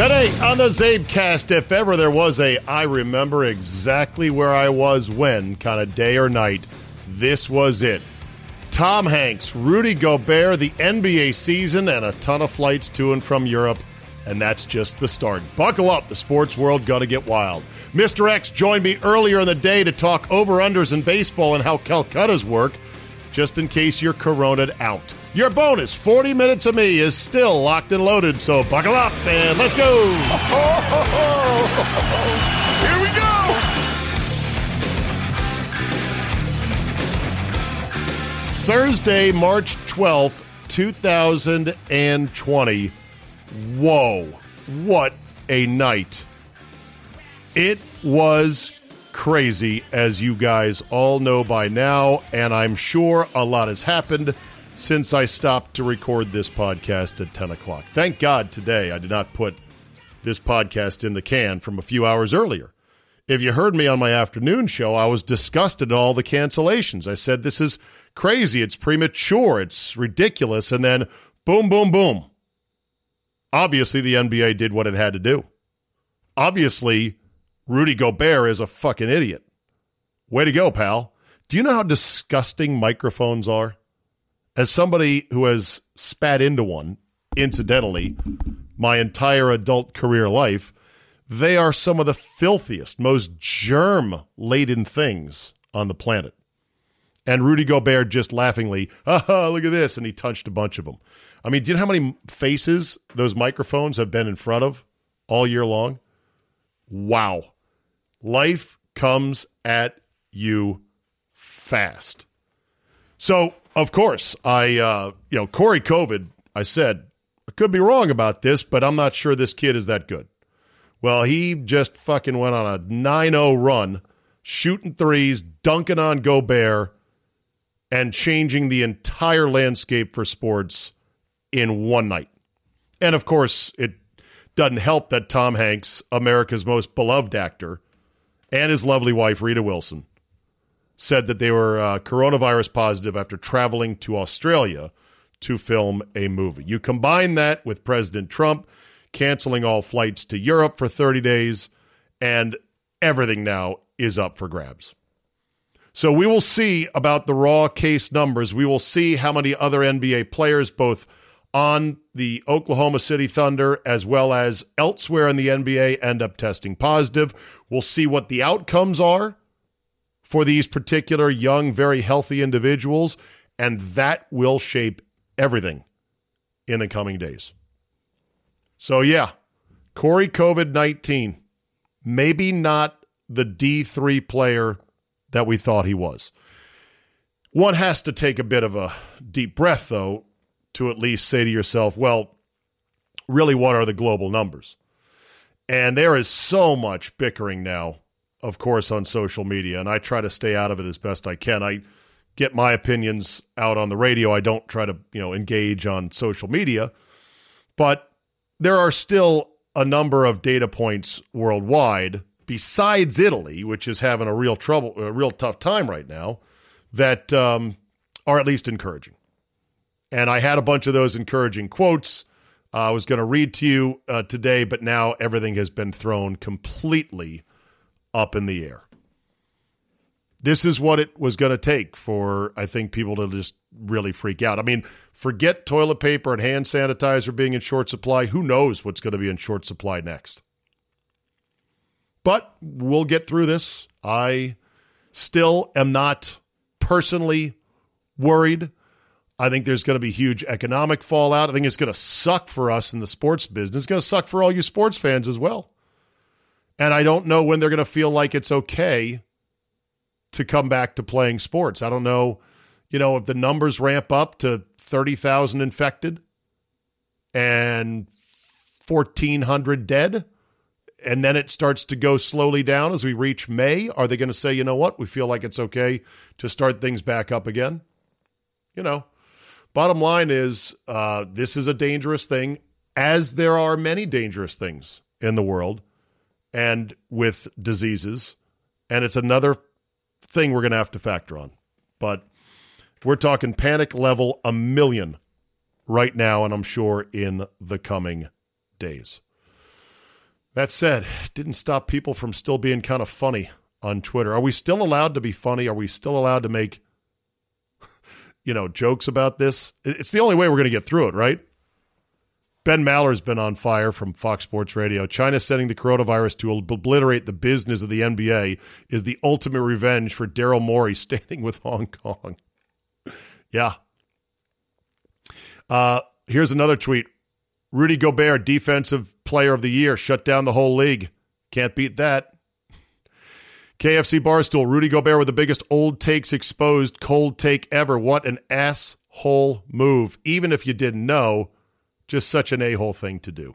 Today on the CzabeCast, if ever there was a I remember exactly where I was when kind of day or night, this was it. Tom Hanks, Rudy Gobert, the NBA season, and a ton of flights to and from Europe. And that's just the start. Buckle up, the sports world gonna get wild. Mr. X joined me earlier in the day to talk over-unders in baseball and how Calcutta's work, just in case you're coroned out. Your bonus, 40 minutes of me, is still locked and loaded, so buckle up and let's go! Here we go! Thursday, March 12th, 2020. Whoa, what a night. It was crazy, as you guys all know by now, and I'm sure a lot has happened since I stopped to record this podcast at 10 o'clock. Thank God today I did not put this podcast in the can from a few hours earlier. If you heard me on my afternoon show, I was disgusted at all the cancellations. I said, This is crazy. It's premature. It's ridiculous. And then, boom, boom, boom. Obviously, the NBA did what it had to do. Obviously, Rudy Gobert is a fucking idiot. Way to go, pal. Do you know how disgusting microphones are? As somebody who has spat into one, incidentally, my entire adult career life, they are some of the filthiest, most germ laden things on the planet. And Rudy Gobert just laughingly, ah, look at this. And he touched a bunch of them. I mean, do you know how many faces those microphones have been in front of all year long? Wow. Life comes at you fast. So, of course, I, uh, you know, Corey COVID, I said, I could be wrong about this, but I'm not sure this kid is that good. Well, he just fucking went on a 9 0 run, shooting threes, dunking on Gobert, and changing the entire landscape for sports in one night. And of course, it doesn't help that Tom Hanks, America's most beloved actor, and his lovely wife, Rita Wilson, said that they were uh, coronavirus positive after traveling to Australia to film a movie. You combine that with President Trump canceling all flights to Europe for 30 days, and everything now is up for grabs. So we will see about the raw case numbers. We will see how many other NBA players, both on the Oklahoma City Thunder as well as elsewhere in the NBA, end up testing positive. We'll see what the outcomes are for these particular young, very healthy individuals, and that will shape everything in the coming days. So, yeah, Corey COVID 19, maybe not the D3 player that we thought he was. One has to take a bit of a deep breath, though, to at least say to yourself, well, really, what are the global numbers? And there is so much bickering now, of course, on social media, and I try to stay out of it as best I can. I get my opinions out on the radio. I don't try to, you know, engage on social media. But there are still a number of data points worldwide besides Italy, which is having a real trouble, a real tough time right now, that um, are at least encouraging. And I had a bunch of those encouraging quotes. Uh, I was going to read to you uh, today, but now everything has been thrown completely up in the air. this is what it was going to take for I think people to just really freak out. I mean, forget toilet paper and hand sanitizer being in short supply. Who knows what's going to be in short supply next? But we'll get through this. I still am not personally worried. I think there's going to be huge economic fallout. I think it's going to suck for us in the sports business. It's going to suck for all you sports fans as well. And I don't know when they're going to feel like it's okay to come back to playing sports. I don't know, you know, if the numbers ramp up to 30,000 infected and 1,400 dead, and then it starts to go slowly down as we reach May, are they going to say, you know what, we feel like it's okay to start things back up again? You know, bottom line is uh, this is a dangerous thing, as there are many dangerous things in the world and with diseases. And it's another thing we're going to have to factor on. But we're talking panic level a million right now, and I'm sure in the coming days. That said, didn't stop people from still being kind of funny on Twitter. Are we still allowed to be funny? Are we still allowed to make, you know, jokes about this? It's the only way we're going to get through it, right? Ben Maller's been on fire from Fox Sports Radio. China sending the coronavirus to obliterate the business of the NBA is the ultimate revenge for Daryl Morey standing with Hong Kong. yeah. Uh, here's another tweet. Rudy Gobert, defensive player of the year, shut down the whole league. Can't beat that. KFC Barstool, Rudy Gobert with the biggest old takes exposed cold take ever. What an asshole move. Even if you didn't know, just such an a hole thing to do.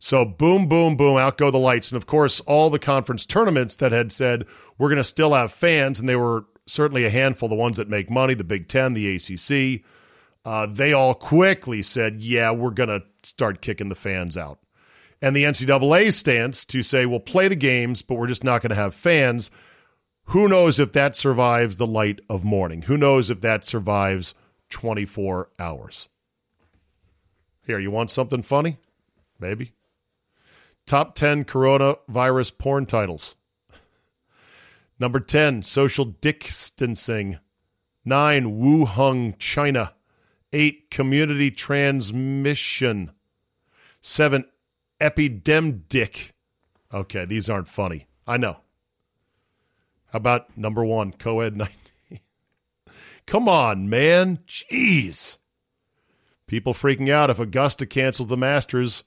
So, boom, boom, boom, out go the lights. And of course, all the conference tournaments that had said we're going to still have fans, and they were certainly a handful, the ones that make money, the Big Ten, the ACC, uh, they all quickly said, yeah, we're going to start kicking the fans out. And the NCAA stance to say, we'll play the games, but we're just not going to have fans. Who knows if that survives the light of morning? Who knows if that survives 24 hours. Here, you want something funny? Maybe. Top 10 coronavirus porn titles. Number 10, social distancing. 9, Wuhan, China. 8, community transmission. 7, epidemic. Okay, these aren't funny. I know. How about number 1, co-ed 19? Come on, man. Jeez. People freaking out if Augusta cancels the Masters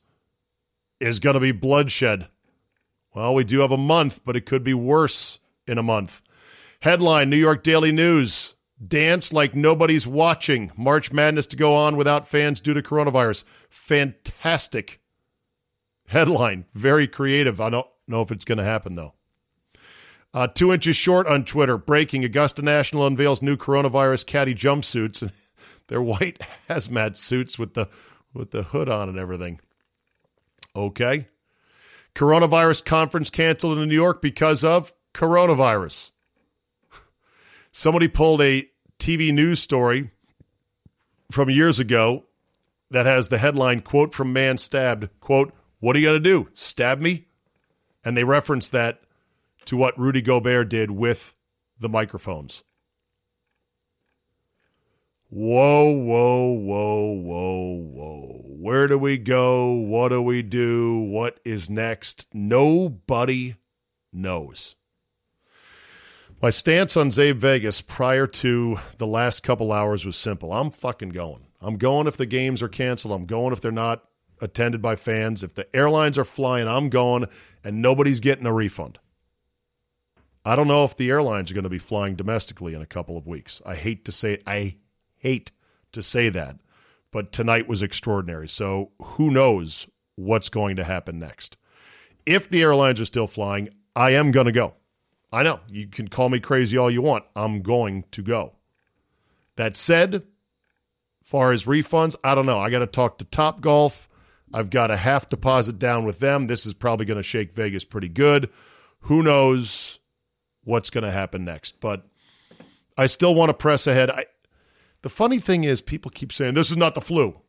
is going to be bloodshed. Well, we do have a month, but it could be worse in a month. Headline New York Daily News Dance like nobody's watching. March Madness to go on without fans due to coronavirus. Fantastic headline. Very creative. I don't know if it's going to happen, though. Uh, two inches short on Twitter. Breaking Augusta National unveils new coronavirus caddy jumpsuits. They're white hazmat suits with the with the hood on and everything. Okay. Coronavirus conference canceled in New York because of coronavirus. Somebody pulled a TV news story from years ago that has the headline quote from man stabbed quote what are you going to do stab me and they reference that to what Rudy Gobert did with the microphones. Whoa, whoa, whoa, whoa, whoa. Where do we go? What do we do? What is next? Nobody knows. My stance on Czabe Vegas prior to the last couple hours was simple. I'm fucking going. I'm going if the games are canceled. I'm going if they're not attended by fans. If the airlines are flying, I'm going and nobody's getting a refund. I don't know if the airlines are going to be flying domestically in a couple of weeks. I hate to say I hate to say that, but tonight was extraordinary. So who knows what's going to happen next? If the airlines are still flying, I am going to go. I know you can call me crazy all you want. I'm going to go. That said, far as refunds, I don't know. I got to talk to Top Golf. I've got a half deposit down with them. This is probably going to shake Vegas pretty good. Who knows what's going to happen next. But I still want to press ahead. I, the funny thing is, people keep saying this is not the flu,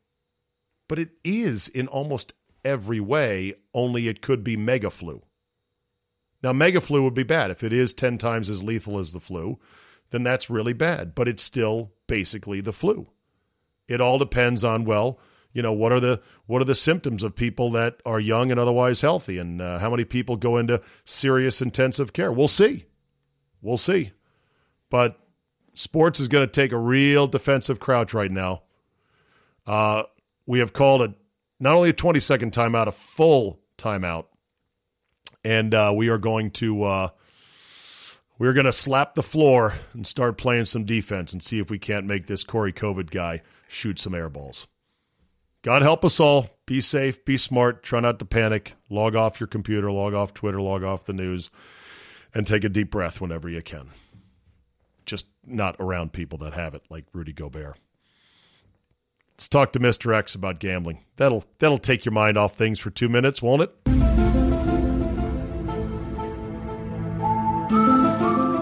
but it is in almost every way, only it could be mega flu. Now, mega flu would be bad. If it is 10 times as lethal as the flu, then that's really bad, but it's still basically the flu. It all depends on, well, you know, what are the what are the symptoms of people that are young and otherwise healthy and uh, how many people go into serious intensive care? We'll see. We'll see. But sports is going to take a real defensive crouch right now. Uh, we have called a not only a 20 second timeout, a full timeout and uh, we are going to uh, we're going to slap the floor and start playing some defense and see if we can't make this Corey COVID guy shoot some air balls. God help us all. Be safe. Be smart. Try not to panic. Log off your computer. Log off Twitter. Log off the news, and take a deep breath whenever you can. Just not around people that have it, like Rudy Gobert. Let's talk to Mr. X about gambling. That'll that'll take your mind off things for two minutes, won't it?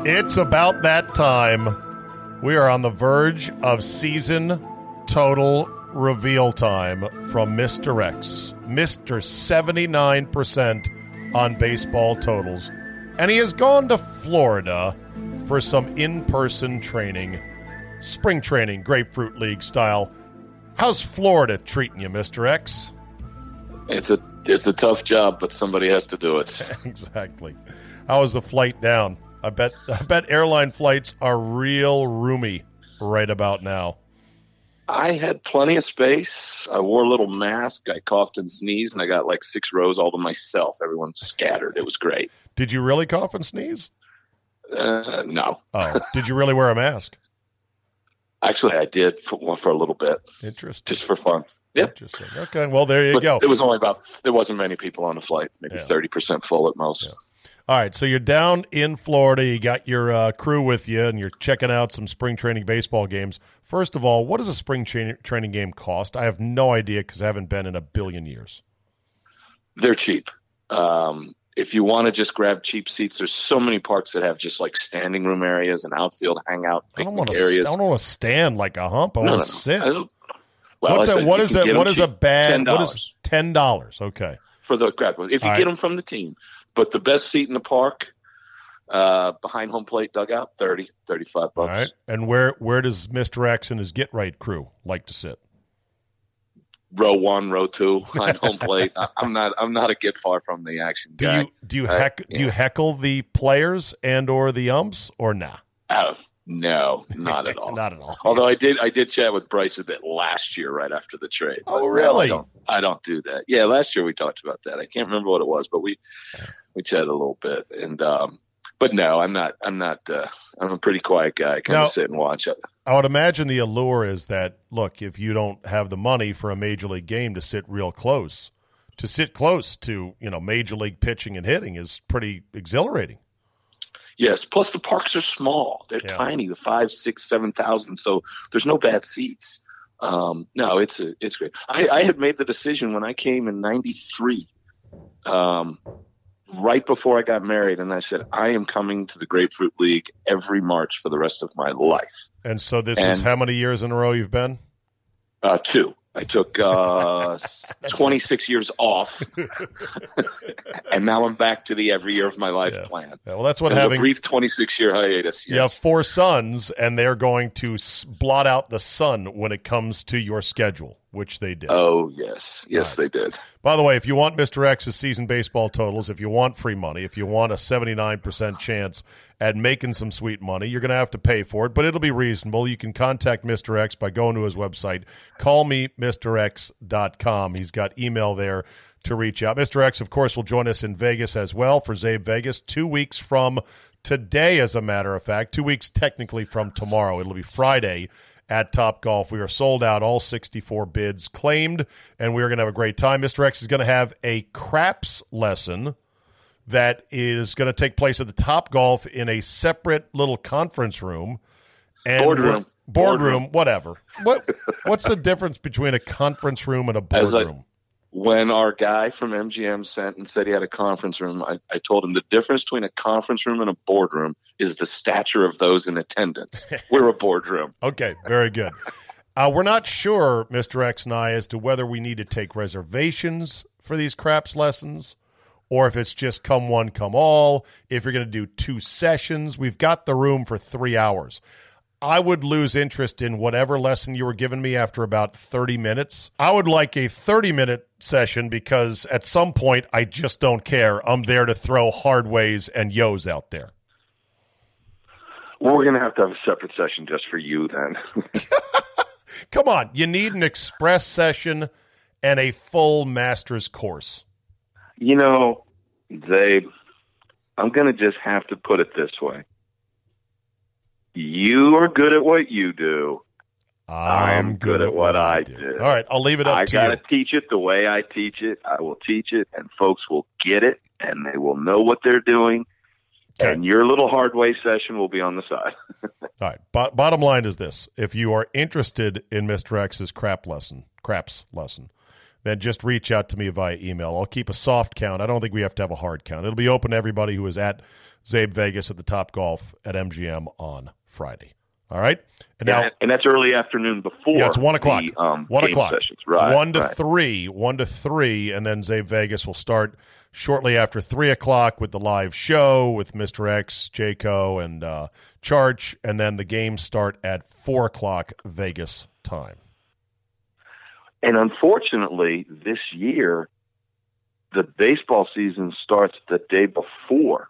It's about that time. We are on the verge of season total reveal time from Mr. X. Mr. 79% on baseball totals. And he has gone to Florida for some in person training, spring training, Grapefruit League style. How's Florida treating you, Mr. X? It's a it's a tough job, but somebody has to do it. exactly. How was the flight down? I bet I bet airline flights are real roomy right about now. I had plenty of space. I wore a little mask. I coughed and sneezed, and I got like six rows all to myself. Everyone scattered. It was great. Did you really cough and sneeze? Uh, no. Oh, did you really wear a mask? Actually, I did for, for a little bit. Interesting. Just for fun. Yeah. Interesting. Okay. Well, there you but go. It was only about. There wasn't many people on the flight. Maybe 30% full at most. Yeah. All right, so you're down in Florida. You got your uh, crew with you, and you're checking out some spring training baseball games. First of all, what does a spring tra- training game cost? I have no idea because I haven't been in a billion years. They're cheap. Um, if you want to just grab cheap seats, there's so many parks that have just like standing room areas and outfield hangout I don't want areas. I don't want to stand like a hump. I no, want to no, sit. Well, What's a, what is a what is cheap. a bad? $10. What is ten dollars? Okay, for the grab. If you All get right. them from the team, but the best seat in the park uh, behind home plate dugout 30 35 bucks all right. And where where does Mister X and his Get Right crew like to sit? Row one row two. Behind home plate I, i'm not i'm not a get far from the action Do guy. you do you Uh, heck do you heckle the players and or the umps or nah? Oh, no not at all. Not at all. although i did i did chat with bryce a bit last year right after the trade. Oh, really? I don't, I don't do that. Yeah last year we talked about that. I can't remember what it was but we we chatted a little bit. And um but no i'm not i'm not uh i'm a pretty quiet guy kind Now- of sit and watch it I would imagine the allure is that look, if you don't have the money for a major league game to sit real close, to sit close to you know major league pitching and hitting is pretty exhilarating. Yes. Plus, the parks are small; they're Yeah. tiny, the five, six, seven thousand. So there's no bad seats. Um, no, it's a, it's great. I, I had made the decision when I came in '93, um, right before I got married, and I said I am coming to the Grapefruit League every March for the rest of my life. And so this is how many years in a row you've been? Uh, two. I took uh, 26 years off, and now I'm back to the every year of my life Yeah. plan. Yeah, well, that's what having a brief 26 year hiatus. you have four sons, and they're going to blot out the sun when it comes to your schedule, which they did. Oh yes, yes they did. By the way, if you want Mr. X's season baseball totals, if you want free money, if you want a 79% chance at making some sweet money, you're going to have to pay for it, but it'll be reasonable. You can contact Mr. X by going to his website, callmemrx.com. He's got email there to reach out. Mr. X, of course, will join us in Vegas as well for Czabe Vegas two weeks from today, as a matter of fact, two weeks technically from tomorrow. It'll be Friday at Top Golf. We are sold out, all 64 bids claimed, and we're going to have a great time. Mr. X is going to have a craps lesson that is going to take place at the Top Golf in a separate little conference room. And Boardroom. Boardroom, Boardroom. whatever. What What's the difference between a conference room and a boardroom? When our guy from MGM sent and said he had a conference room, I, I told him the difference between a conference room and a boardroom is the stature of those in attendance. We're a boardroom. Okay, very good. Uh, we're not sure, Mr. X and I, as to whether we need to take reservations for these craps lessons or if it's just come one, come all. If you're going to do two sessions, we've got the room for three hours. I would lose interest in whatever lesson you were giving me after about 30 minutes. I would like a 30 minute session because at some point I just don't care. I'm there to throw hard ways and yos out there. Well, we're going to have to have a separate session just for you then. Come on, you need an express session and a full master's course. You know, they I'm going to just have to put it this way. You are good at what you do. I'm good at what I do. All right, I'll leave it up I to got to you. teach it the way I teach it. I will teach it, and folks will get it, and they will know what they're doing. Okay. And your little hard way session will be on the side. All right. Bo- bottom line is this: if you are interested in Mr. X's crap lesson, craps lesson, then just reach out to me via email. I'll keep a soft count. I don't think we have to have a hard count. It'll be open to everybody who is at Czabe Vegas at the Top Golf at MGM on Friday. All right. And now, and, that's early afternoon before. yeah, it's one o'clock. The, um, one o'clock. Sessions. Right. One to right. three. One to three, and then Czabe Vegas will start shortly after three o'clock with the live show with Mr. X, Jayco, and uh, Charge, and then the games start at four o'clock Vegas time. And unfortunately, this year, the baseball season starts the day before.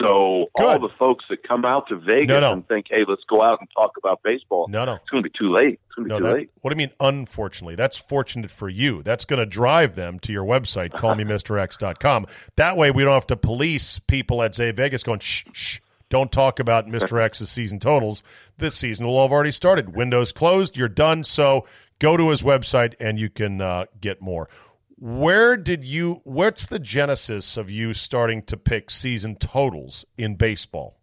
So all the folks that come out to Vegas No, no. and think, "Hey, let's go out and talk about baseball," No, no. it's going to be too late. It's going to be No, too that, late. what do you mean, unfortunately? That's fortunate for you. That's going to drive them to your website, callmemrx.com. That way, we don't have to police people at Czabe Vegas going, shh, shh, don't talk about Mr. X's season totals. This season will have already started. Windows closed, you're done. So go to his website and you can uh, get more. Where did you, what's the genesis of you starting to pick season totals in baseball?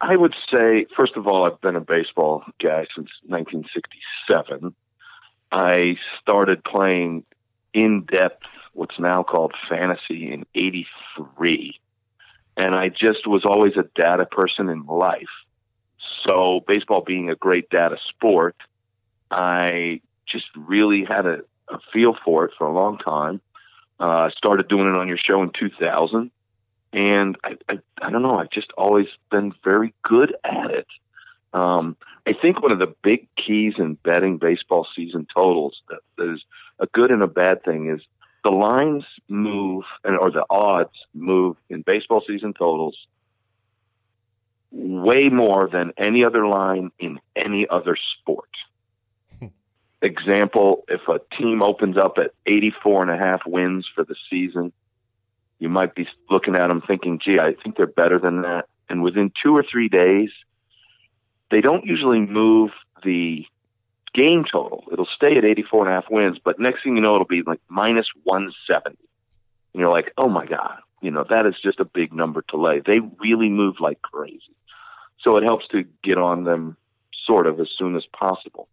I would say, first of all, I've been a baseball guy since 1967. I started playing in depth, what's now called fantasy, in 83. And I just was always a data person in life. So, baseball being a great data sport, I just really had a, a feel for it for a long time. Uh, started doing it on your show in 2000 and I, I, I don't know. I've just always been very good at it. Um, I think one of the big keys in betting baseball season totals that, a good and a bad thing is the lines move and or the odds move in baseball season totals way more than any other line in any other sport. Example, if a team opens up at 84 and a half wins for the season, you might be looking at them thinking, gee, I think they're better than that. And within two or three days, they don't usually move the game total. It'll stay at 84 and a half wins, but next thing you know, it'll be like minus 170. And you're like, oh my God, you know, that is just a big number to lay. They really move like crazy. So it helps to get on them sort of as soon as possible.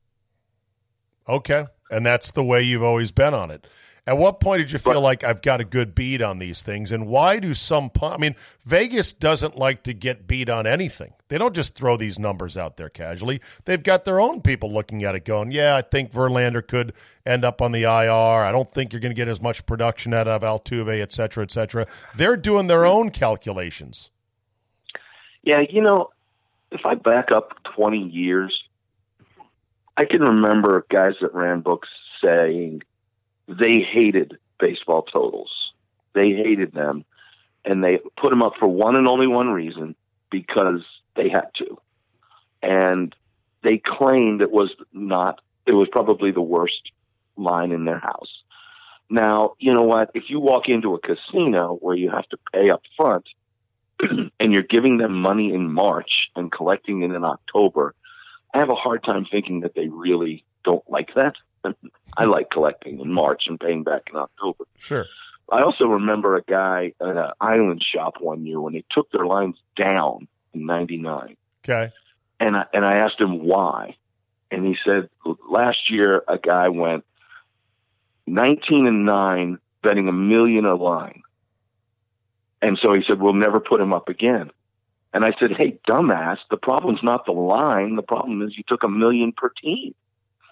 Okay. And that's the way you've always been on it. At what point did you feel like I've got a good beat on these things? And why do some, I mean, Vegas doesn't like to get beat on anything. They don't just throw these numbers out there casually. They've got their own people looking at it going, yeah, I think Verlander could end up on the IR. I don't think you're going to get as much production out of Altuve, et cetera, et cetera. They're doing their own calculations. Yeah, you know, if I back up 20 years, I can remember guys that ran books saying they hated baseball totals. They hated them, and they put them up for one and only one reason because they had to. And they claimed it was not, it was probably the worst line in their house. Now, you know what? If you walk into a casino where you have to pay up front, and you're giving them money in March and collecting it in October, I have a hard time thinking that they really don't like that. I like collecting in March and paying back in October. Sure. I also remember a guy at an island shop one year when they took their lines down in '99, Okay. and I, and I asked him why, and he said last year a guy went 19 and nine betting a million a line, and so he said we'll never put him up again. And I said, hey, dumbass, the problem's not the line. The problem is you took a million per team.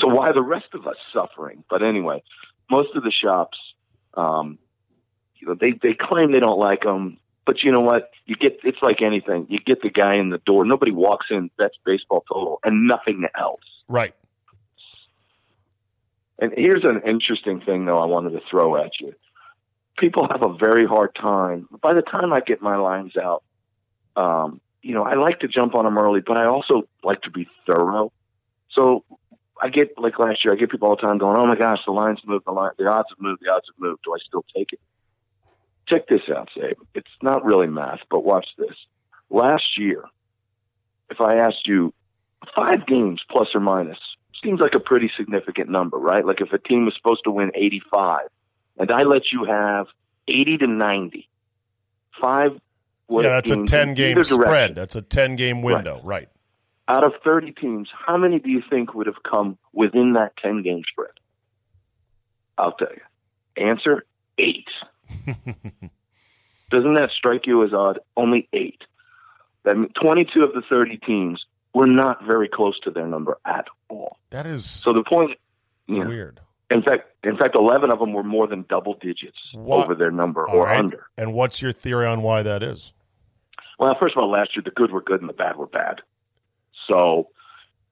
so why are the rest of us suffering? But anyway, most of the shops, um, you know, they they claim they don't like them, but you know what? You get it's like anything. You get the guy in the door. Nobody walks in. That's baseball total, and nothing else. Right. And here's an interesting thing, though, I wanted to throw at you. People have a very hard time. By the time I get my lines out, um, you know, I like to jump on them early, but I also like to be thorough. So I get like last year, I get people all the time going, "Oh my gosh, the lines moved, the line, the odds have moved, the odds have moved. Do I still take it?" Check this out, Czabe. It's not really math, but watch this. Last year, if I asked you five games plus or minus, seems like a pretty significant number, right? Like if a team was supposed to win 85, and I let you have 80 to 90, five. Yeah, that's a 10 game spread. That's a 10 game window, right. right. Out of 30 teams, how many do you think would have come within that 10 game spread? I'll tell you. Answer eight. Doesn't that strike you as odd? Only eight. That 22 of the 30 teams were not very close to their number at all. That is so. The point, you know, weird. In fact, in fact, 11 of them were more than double digits what? over their number all or right. under. And what's your theory on why that is? Well, first of all, last year the good were good and the bad were bad. So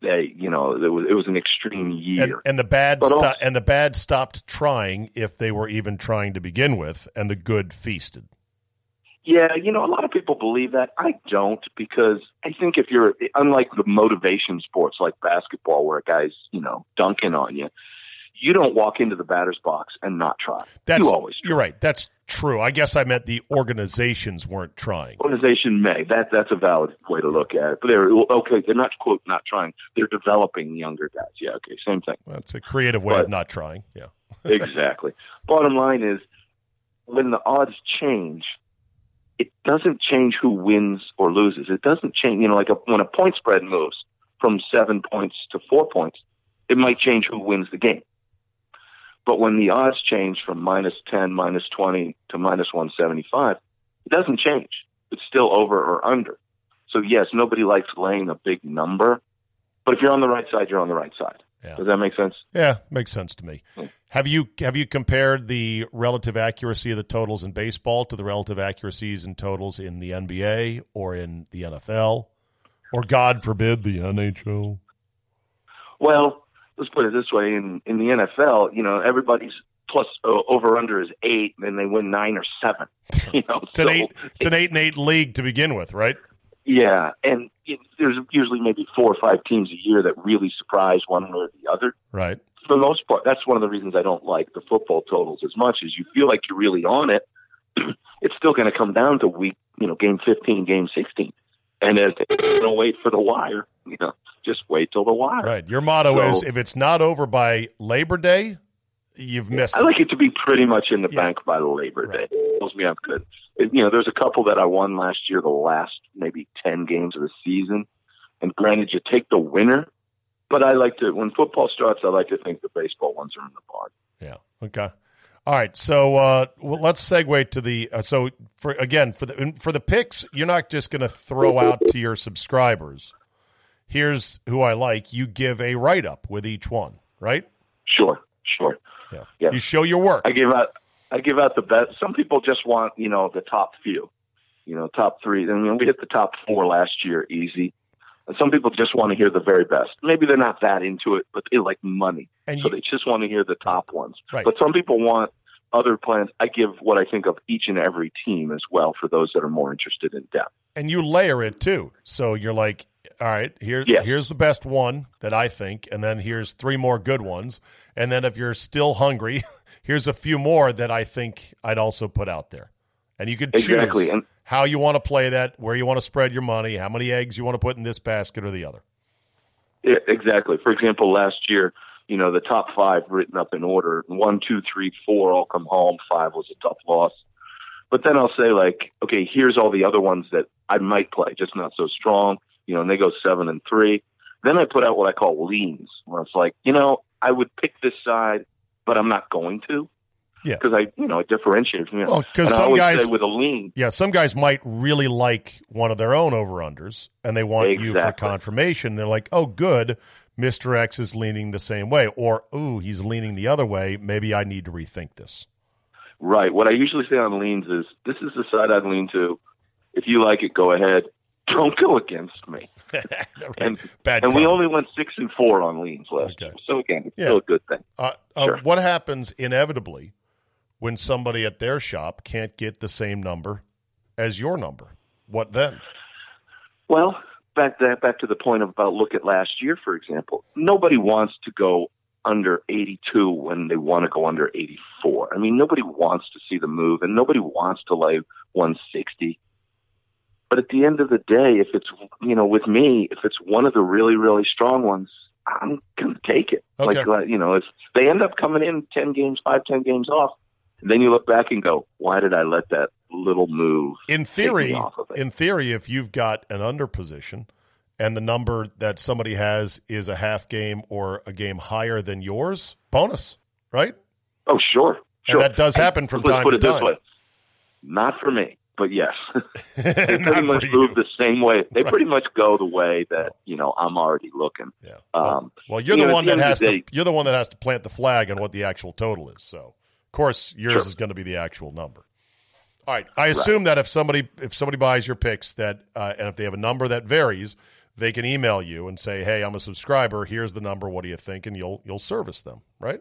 they, you know, it was it was an extreme year. And, and the bad sto- also, and the bad stopped trying if they were even trying to begin with, and the good feasted. Yeah, you know, a lot of people believe that. I don't because I think if you're unlike the motivation sports like basketball where a guy's, you know, dunking on you, you don't walk into the batter's box and not try. That's, you always try. You're right. That's true. I guess I meant the organizations weren't trying. Organization may. That that's a valid way to look at it. But they're okay. They're not quote not trying. They're developing younger guys. Yeah. Okay. Same thing. That's a creative way but, of not trying. Yeah. exactly. Bottom line is, when the odds change, it doesn't change who wins or loses. It doesn't change. You know, like a, when a point spread moves from seven points to four points, it might change who wins the game. But when the odds change from minus 10, minus 20 to minus 175, it doesn't change. It's still over or under. So, yes, nobody likes laying a big number, but if you're on the right side, you're on the right side. Yeah. Does that make sense? Yeah, makes sense to me. Hmm. Have you have you compared the relative accuracy of the totals in baseball to the relative accuracies and totals in the NBA or in the NFL, or God forbid the NHL? Well, let's put it this way: in in the NFL, you know, everybody's plus uh, over under is eight, and they win nine or seven. You know, it's so, an eight. It's an eight and eight league to begin with, right? Yeah, and it, there's usually maybe four or five teams a year that really surprise one or the other. Right. For the most part, that's one of the reasons I don't like the football totals as much as you feel like you're really on it. it's still going to come down to week, you know, game 15, game 16, and as they're going to wait for the wire, you know, just wait till the wire. Right. Your motto so, is if it's not over by Labor Day, you've missed. I like it to be pretty much in the yeah. bank by Labor right. Day. It tells me I'm good. You know, there's a couple that I won last year, the last maybe ten games of the season. And granted, you take the winner, but I like to when football starts. I like to think the baseball ones are in the barn. Yeah. Okay. All right, so uh, well, let's segue to the uh, so for again for the for the picks. You're not just going to throw out to your subscribers here's who I like. You give a write up with each one, right? Sure, sure. Yeah. yeah. You show your work. I give out I give out the best. Some people just want, you know, the top few. You know, top three. I mean, we hit the top four last year easy. And some people just want to hear the very best. Maybe they're not that into it, but they like money. And so you, they just want to hear the top ones. Right. But some people want other plans. I give what I think of each and every team as well for those that are more interested in depth. And you layer it too. So you're like, all right, here, yeah. here's the best one that I think, and then here's three more good ones. And then if you're still hungry, here's a few more that I think I'd also put out there. And you could exactly. choose and, how you want to play that, where you want to spread your money, how many eggs you want to put in this basket or the other. Yeah, exactly. For example, last year, you know, the top five written up in order one, two, three, four all come home. Five was a tough loss. But then I'll say, like, okay, here's all the other ones that I might play, just not so strong you know, and they go seven and three. Then I put out what I call leans, where it's like, you know, I would pick this side, but I'm not going to. Yeah, because I, you know, it differentiates. You know, well, because some guys with a lean, yeah, some guys might really like one of their own over unders, and they want exactly. you for confirmation. They're like, oh, good, Mr. X is leaning the same way, or ooh, he's leaning the other way. Maybe I need to rethink this. Right. What I usually say on leans is this is the side I'd lean to. If you like it, go ahead. Don't go against me. And Bad and we only went six and four on leans last Okay. year. So again, it's Yeah. still a good thing. Uh, uh, Sure. What happens inevitably when somebody at their shop can't get the same number as your number? What then? Well, back that back to the point of about look at last year, for example. Nobody wants to go under 82 when they want to go under 84. I mean, nobody wants to see the move, and nobody wants to lay 160. But at the end of the day, if it's you know with me, if it's one of the really really strong ones, I'm gonna take it. Okay. Like you know, if they end up coming in 10 games, five, 10 games off, then you look back and go, why did I let that little move? In theory, off of it? in theory, if you've got an under position and the number that somebody has is a half game or a game higher than yours, bonus, right? Oh, sure. And Sure. that does happen from Let's time put to it this time. way. Not for me, but yes. they pretty much move the same way. They Right. pretty much go the way that, you know, I'm already looking. Yeah. Um, Well, you're you the know, one that has the to. You're the one that has to plant the flag on what the actual total is. So, of course, yours Sure. is going to be the actual number. All right. I assume that if somebody if somebody buys your picks that uh, and if they have a number that varies, they can email you and say, "Hey, I'm a subscriber. Here's the number. What do you think?" And you'll you'll service them, right?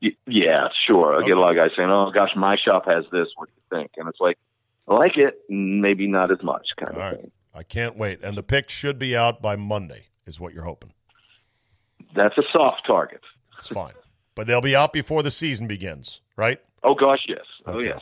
y- yeah, sure. I get a lot of guys saying, oh, gosh, my shop has this. What do you think? And it's like, I like it, maybe not as much kind All of right. thing. I can't wait. And the picks should be out by Monday, is what you're hoping. That's a soft target. It's fine, but they'll be out before the season begins, right? Oh, gosh, yes. Oh, yes.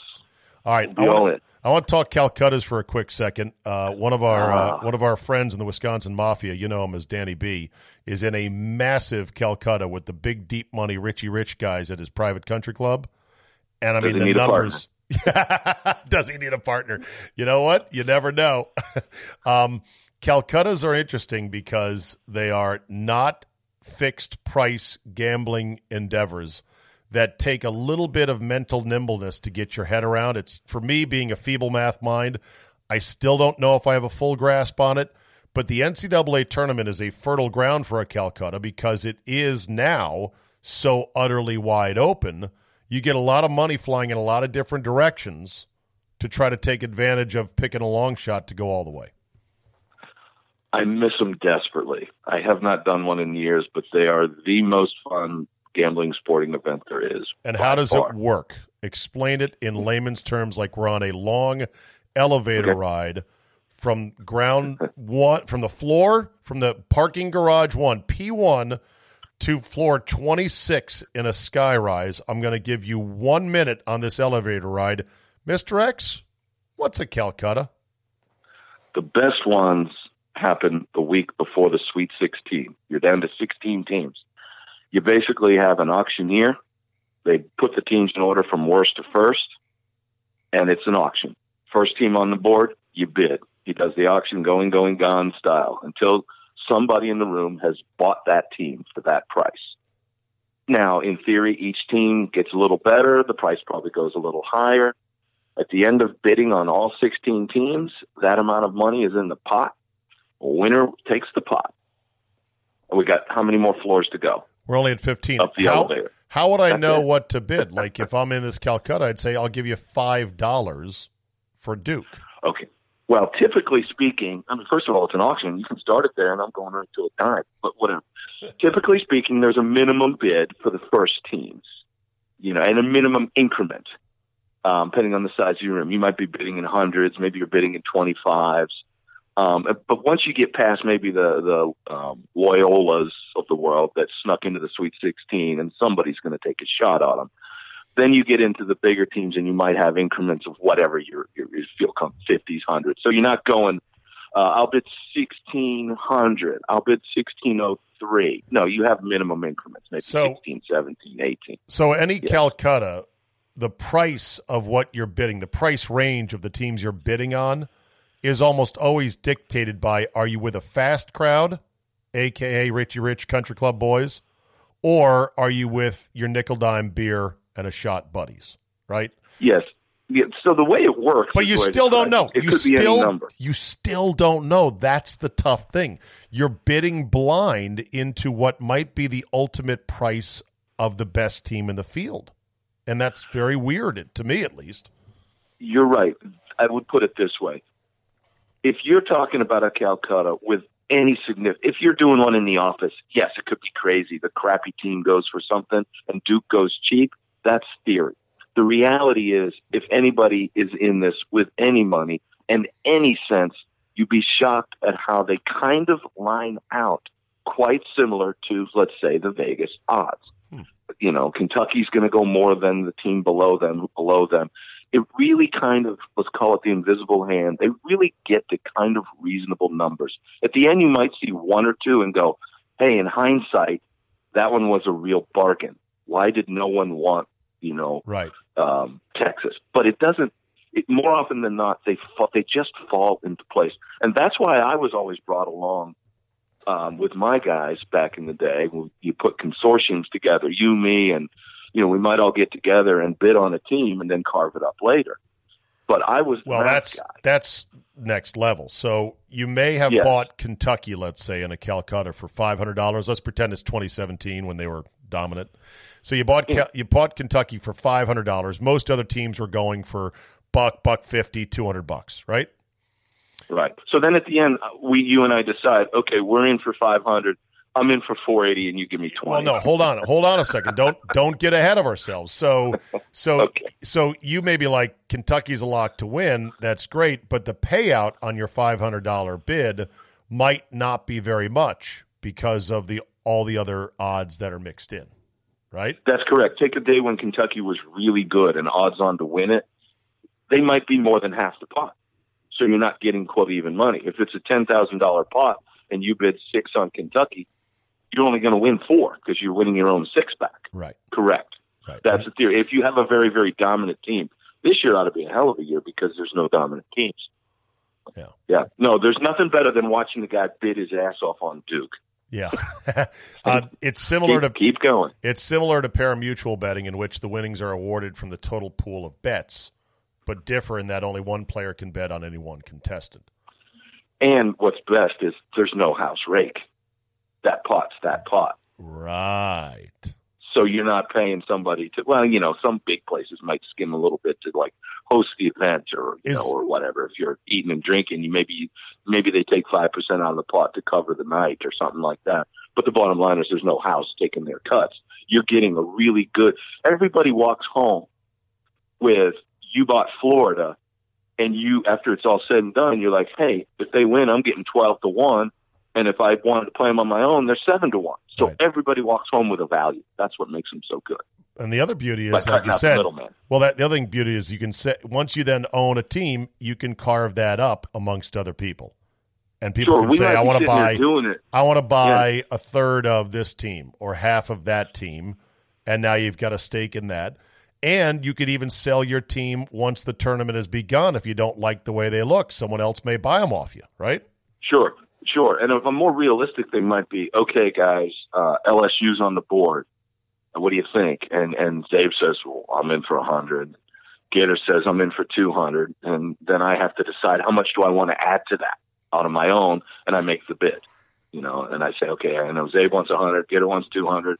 All right. Be I wanna- all in. I want to talk Calcuttas for a quick second. Uh, one of our uh, Ah. one of our friends in the Wisconsin Mafia, you know him as Danny B, is in a massive Calcutta with the big deep money Richie Rich guys at his private country club. And I Does mean the numbers. Does he need a partner? You know what? You never know. um, Calcuttas are interesting because they are not fixed price gambling endeavors that take a little bit of mental nimbleness to get your head around. It's for me being a feeble math mind, I still don't know if I have a full grasp on it. But the NCAA tournament is a fertile ground for a Calcutta because it is now so utterly wide open. You get a lot of money flying in a lot of different directions to try to take advantage of picking a long shot to go all the way. I miss them desperately. I have not done one in years, but they are the most fun gambling sporting event there is. And how does far. it work? Explain it in layman's terms like we're on a long elevator Okay. ride from ground one from the floor from the parking garage one P1 to floor 26 in a sky rise. I'm going to give you 1 minute on this elevator ride. Mr. X, what's a Calcutta? The best ones happen the week before the Sweet 16. You're down to 16 teams. You basically have an auctioneer. They put the teams in order from worst to first, and it's an auction. First team on the board, you bid. He does the auction going, going, gone style until somebody in the room has bought that team for that price. Now, in theory, each team gets a little better. The price probably goes a little higher. At the end of bidding on all 16 teams, that amount of money is in the pot. A winner takes the pot. And we got how many more floors to go? We're only at 15. Up the how, elevator. how would I know what to bid? Like if I'm in this Calcutta, I'd say I'll give you $5 for Duke. Okay. Well, typically speaking, I mean, first of all, it's an auction. You can start it there, and I'm going right to a dime, but whatever. typically speaking, there's a minimum bid for the first teams, you know, and a minimum increment, um, depending on the size of your room. You might be bidding in hundreds, maybe you're bidding in 25s. Um, but once you get past maybe the the um, Loyolas of the world that snuck into the Sweet 16, and somebody's going to take a shot at them, then you get into the bigger teams, and you might have increments of whatever your you feel come 50s, hundreds. So you're not going. Uh, I'll bid 1600. I'll bid 1603. No, you have minimum increments, maybe So- 16, 17, 18. So any Yes. Calcutta, the price of what you're bidding, the price range of the teams you're bidding on, is almost always dictated by: Are you with a fast crowd, aka Richie Rich Country Club boys, or are you with your nickel dime beer and a shot buddies? Right? Yes, Yeah, so the way it works, But you still don't know. It, you could be any still number. you still don't know. That's the tough thing. You're bidding blind into what might be the ultimate price of the best team in the field. And that's very weird to me at least. You're right. I would put it this way: if you're talking about a Calcutta with any significant, if you're doing one in the office, yes, it could be crazy. The crappy team goes for something, and Duke goes cheap. That's theory. The reality is, if anybody is in this with any money and any sense, you'd be shocked at how they kind of line out quite similar to, let's say, the Vegas odds. Hmm. You know, Kentucky's going to go more than the team below them, below them. It really kind of, let's call it the invisible hand. They really get to kind of reasonable numbers. At the end, you might see one or two and go, hey, in hindsight, that one was a real bargain. Why did no one want, you know, Right. um, Texas. But it doesn't. It, more often than not, they fa- they just fall into place, and that's why I was always brought along um, with my guys back in the day. when You put consortiums together, you, me, and you know we might all get together and bid on a team and then carve it up later. But I was Well, that that's guy. that's next level. So you may have bought Kentucky, let's say, in a Calcutta for five hundred dollars. Let's pretend it's 2017 when they were dominant. So you bought you bought Kentucky for five hundred dollars. Most other teams were going for buck, buck fifty, two hundred bucks, right? right. So then at the end, we you and I decide, okay, we're in for five hundred. I'm in for four eighty, and you give me 20. Well, no, hold on, hold on a second. Don't don't get ahead of ourselves. So so Okay. so you may be like Kentucky's a lock to win. That's great, but the payout on your five hundred dollar bid might not be very much because of the all the other odds that are mixed in, right? That's correct. Take a day when Kentucky was really good and odds on to win it. They might be more than half the pot. So you're not getting quote even money. If it's a ten thousand dollar pot and you bid six on Kentucky, you're only going to win four because you're winning your own six back. Right. Correct. Right. That's the theory. If you have a very very dominant team, this year ought to be a hell of a year because there's no dominant teams. Yeah. Yeah. No, there's nothing better than watching the guy bid his ass off on Duke. yeah. uh, it's similar Keep, to keep going. It's similar to parimutuel betting, in which the winnings are awarded from the total pool of bets, but differ in that only one player can bet on any one contestant. And what's best is there's no house rake. That pot's that pot. Right. So you're not paying somebody to well, you know, some big places might skim a little bit to like host the event or you Is- know, or whatever. If you're eating and drinking, you maybe maybe they take five percent out of the pot to cover the night or something like that. But the bottom line is there's no house taking their cuts. You're getting a really good everybody walks home with you bought Florida and you after it's all said and done, you're like, Hey, if they win I'm getting twelve to one and if I wanted to play them on my own, they're seven to one. So Right. everybody walks home with a value. That's what makes them so good. And the other beauty is, like you said, well, that the other thing beauty is you can say once you then own a team, you can carve that up amongst other people, and people Sure, can say, "I want to buy. I want to buy a third of this team or half of that team," and now you've got a stake in that. And you could even sell your team once the tournament has begun if you don't like the way they look. Someone else may buy them off you, right? Sure, sure. And if I'm more realistic, they might be okay, guys. Uh, LSU's on the board. What do you think? And and Dave says, "Well, I'm in for a hundred. Gator says, "I'm in for two hundred. And then I have to decide how much do I want to add to that out of my own, and I make the bid. You know, and I say, okay, I know Czabe wants a hundred, Gator wants two hundred.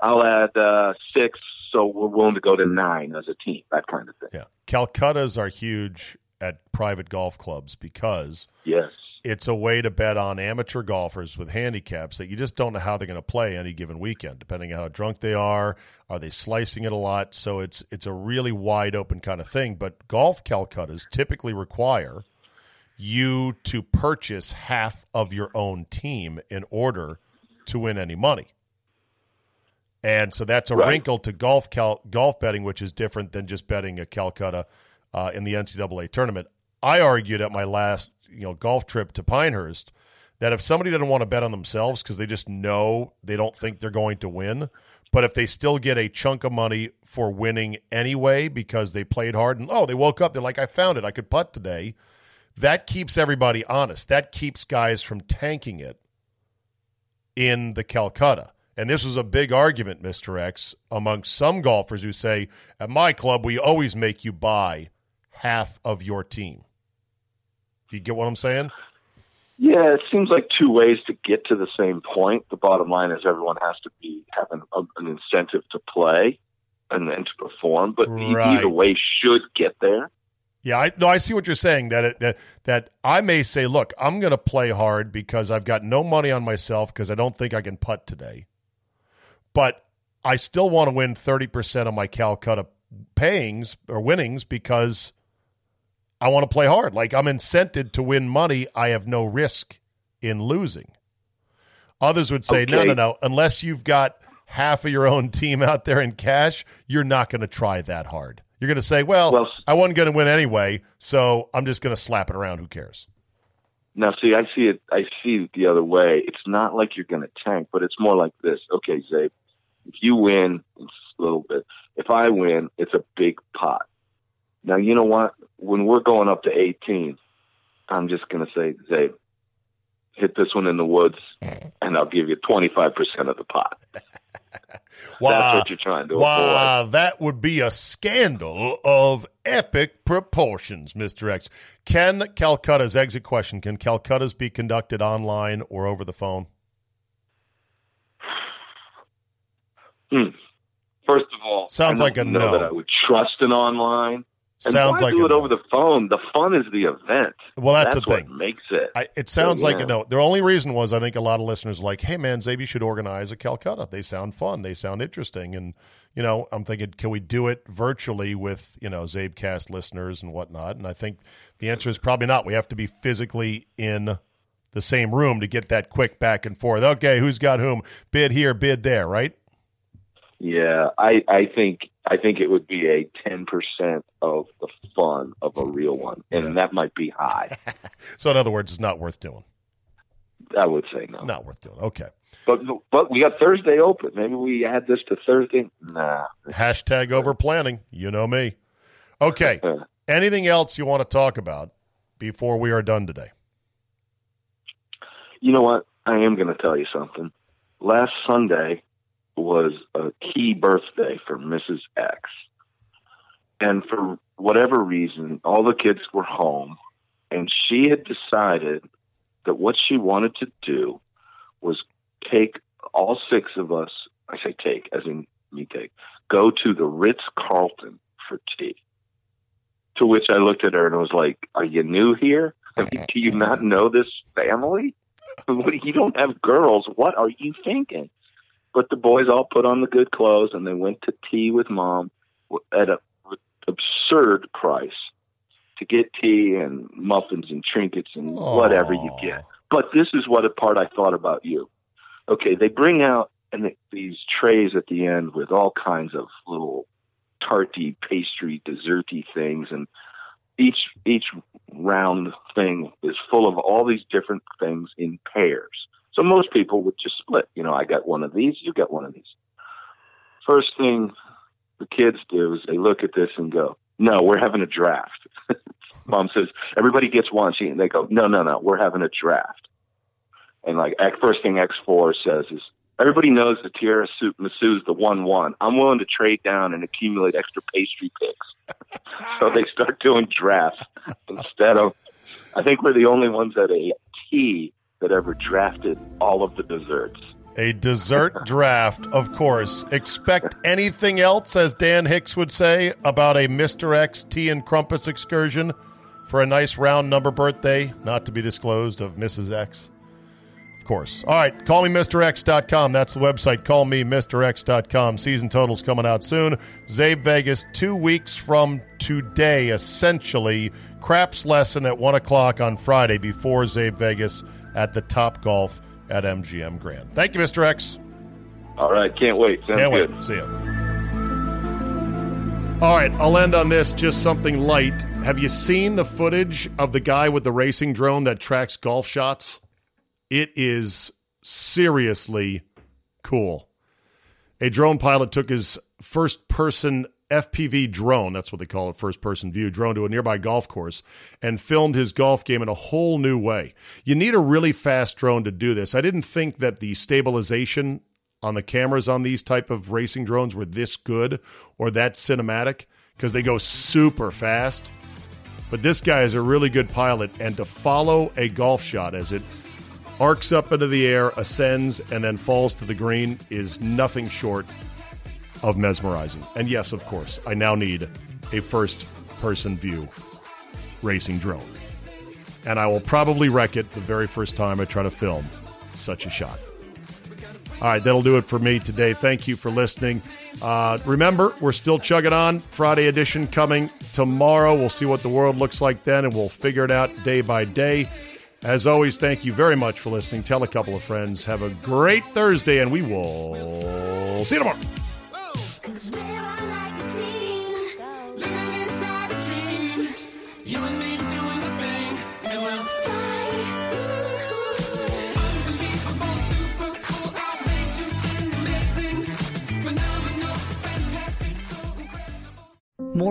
I'll add uh, six, so we're willing to go to nine as a team. That kind of thing. Yeah. Calcuttas are huge at private golf clubs because Yes. It's a way to bet on amateur golfers with handicaps that you just don't know how they're going to play any given weekend, depending on how drunk they are. Are they slicing it a lot? So it's it's a really wide open kind of thing. But golf Calcuttas typically require you to purchase half of your own team in order to win any money. And so that's a Right. wrinkle to golf cal- golf betting, which is different than just betting a Calcutta uh, in the NCAA tournament. I argued at my last you know golf trip to Pinehurst that if somebody doesn't want to bet on themselves because they just know they don't think they're going to win, but if they still get a chunk of money for winning anyway because they played hard and oh they woke up they're like I found it I could putt today, that keeps everybody honest. That keeps guys from tanking it in the Calcutta. And this was a big argument, Mr. X, among some golfers who say, at my club, we always make you buy half of your team. You get what I'm saying? Yeah, it seems like two ways to get to the same point. The bottom line is everyone has to be having a, an incentive to play and then to perform, but Right. either way should get there. Yeah, I no, I see what you're saying. That it, that that I may say, look, I'm going to play hard because I've got no money on myself because I don't think I can putt today, but I still want to win thirty percent of my Calcutta payings or winnings because I want to play hard. Like I'm incented to win money. I have no risk in losing. Others would say, no, Okay. no, no. Unless you've got half of your own team out there in cash, you're not going to try that hard. You're going to say, well, Well, I wasn't going to win anyway, so I'm just going to slap it around. Who cares? Now, see, I see it. I see it the other way. It's not like you're going to tank, but it's more like this. Okay, Czabe, if you win, it's a little bit. If I win, it's a big pot. Now, you know what? When we're going up to 18, I'm just going to say, Czabe, hit this one in the woods, and I'll give you 25% of the pot. That's what you're trying to avoid. Wow, that would be a scandal of epic proportions, Mr. X. Can Calcutta's exit question, can Calcutta's be conducted online or over the phone? Hmm. First of all, Sounds like a know no. that I would trust an online. And Sounds like do it over the phone. The fun is the event. Well, that's, the what thing. makes it. I, it sounds So, like yeah. a no. The only reason was I think a lot of listeners are like, hey man, Czabe should organize a Calcutta. They sound fun. They sound interesting. And you know, I'm thinking, can we do it virtually with you know CzabeCast listeners and whatnot? And I think the answer is probably not. We have to be physically in the same room to get that quick back and forth. Okay, who's got whom? Bid here, bid there, right? Yeah, I, I think I think it would be a ten percent of the fun of a real one, and Yeah. that might be high. So in other words, it's not worth doing. I would say no. Not worth doing. Okay. But but we got Thursday open. Maybe we add this to Thursday. Nah. Hashtag over planning. You know me. Okay. Anything else you want to talk about before we are done today? You know what? I am going to tell you something. Last Sunday was a key birthday for Mrs. X. And for whatever reason, all the kids were home, and she had decided that what she wanted to do was take all six of us, I say take, as in me take, go to the Ritz Carlton for tea. To which I looked at her and was like, Are you new here? Do you not know this family? you don't have girls. What are you thinking? But the boys all put on the good clothes and they went to tea with mom at a absurd price to get tea and muffins and trinkets and whatever you get. But this is what a part I thought about you. Okay, they bring out and these trays at the end with all kinds of little tarty, pastry, desserty things, and each each round thing is full of all these different things in pairs. So most people would just split. You know, I got one of these, you got one of these. First thing the kids do is they look at this and go, "No, we're having a draft." Mom says, "Everybody gets one." She and they go, "No, no, no, we're having a draft." And like first thing X four says is, "Everybody knows that Tierra Masu's the one one. I'm willing to trade down and accumulate extra pastry picks." so they start doing drafts instead of. I think we're the only ones at a tea that ever drafted all of the desserts. A dessert draft, of course. Expect anything else, as Dan Hicks would say, about a Mr. X tea and crumpets excursion for a nice round number birthday, not to be disclosed, of Mrs. X? Of course. All right, call me callmemrx.com. That's the website, call me callmemrx.com. Season totals coming out soon. Czabe Vegas, two weeks from today, essentially. Craps lesson at 1 o'clock on Friday before Czabe Vegas at the Top Golf at MGM Grand. Thank you, Mr. X. All right, can't wait. Sounds Can't good. wait. See ya. All right, I'll end on this. Just something light. Have you seen the footage of the guy with the racing drone that tracks golf shots? It is seriously cool. A drone pilot took his first person FPV drone, that's what they call it, first person view drone, to a nearby golf course and filmed his golf game in a whole new way. You need a really fast drone to do this. I didn't think that the stabilization on the cameras on these type of racing drones were this good or that cinematic because they go super fast. But this guy is a really good pilot, and to follow a golf shot as it arcs up into the air, ascends, and then falls to the green is nothing short of mesmerizing. And yes, of course, I now need a first person view racing drone. And I will probably wreck it the very first time I try to film such a shot. All right, that'll do it for me today. Thank you for listening. Uh, remember, we're still chugging on. Friday edition coming tomorrow. We'll see what the world looks like then, and we'll figure it out day by day. As always, thank you very much for listening. Tell a couple of friends. Have a great Thursday, and we will see you tomorrow.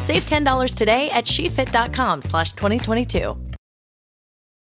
Save $10 today at shefit.com slash 2022.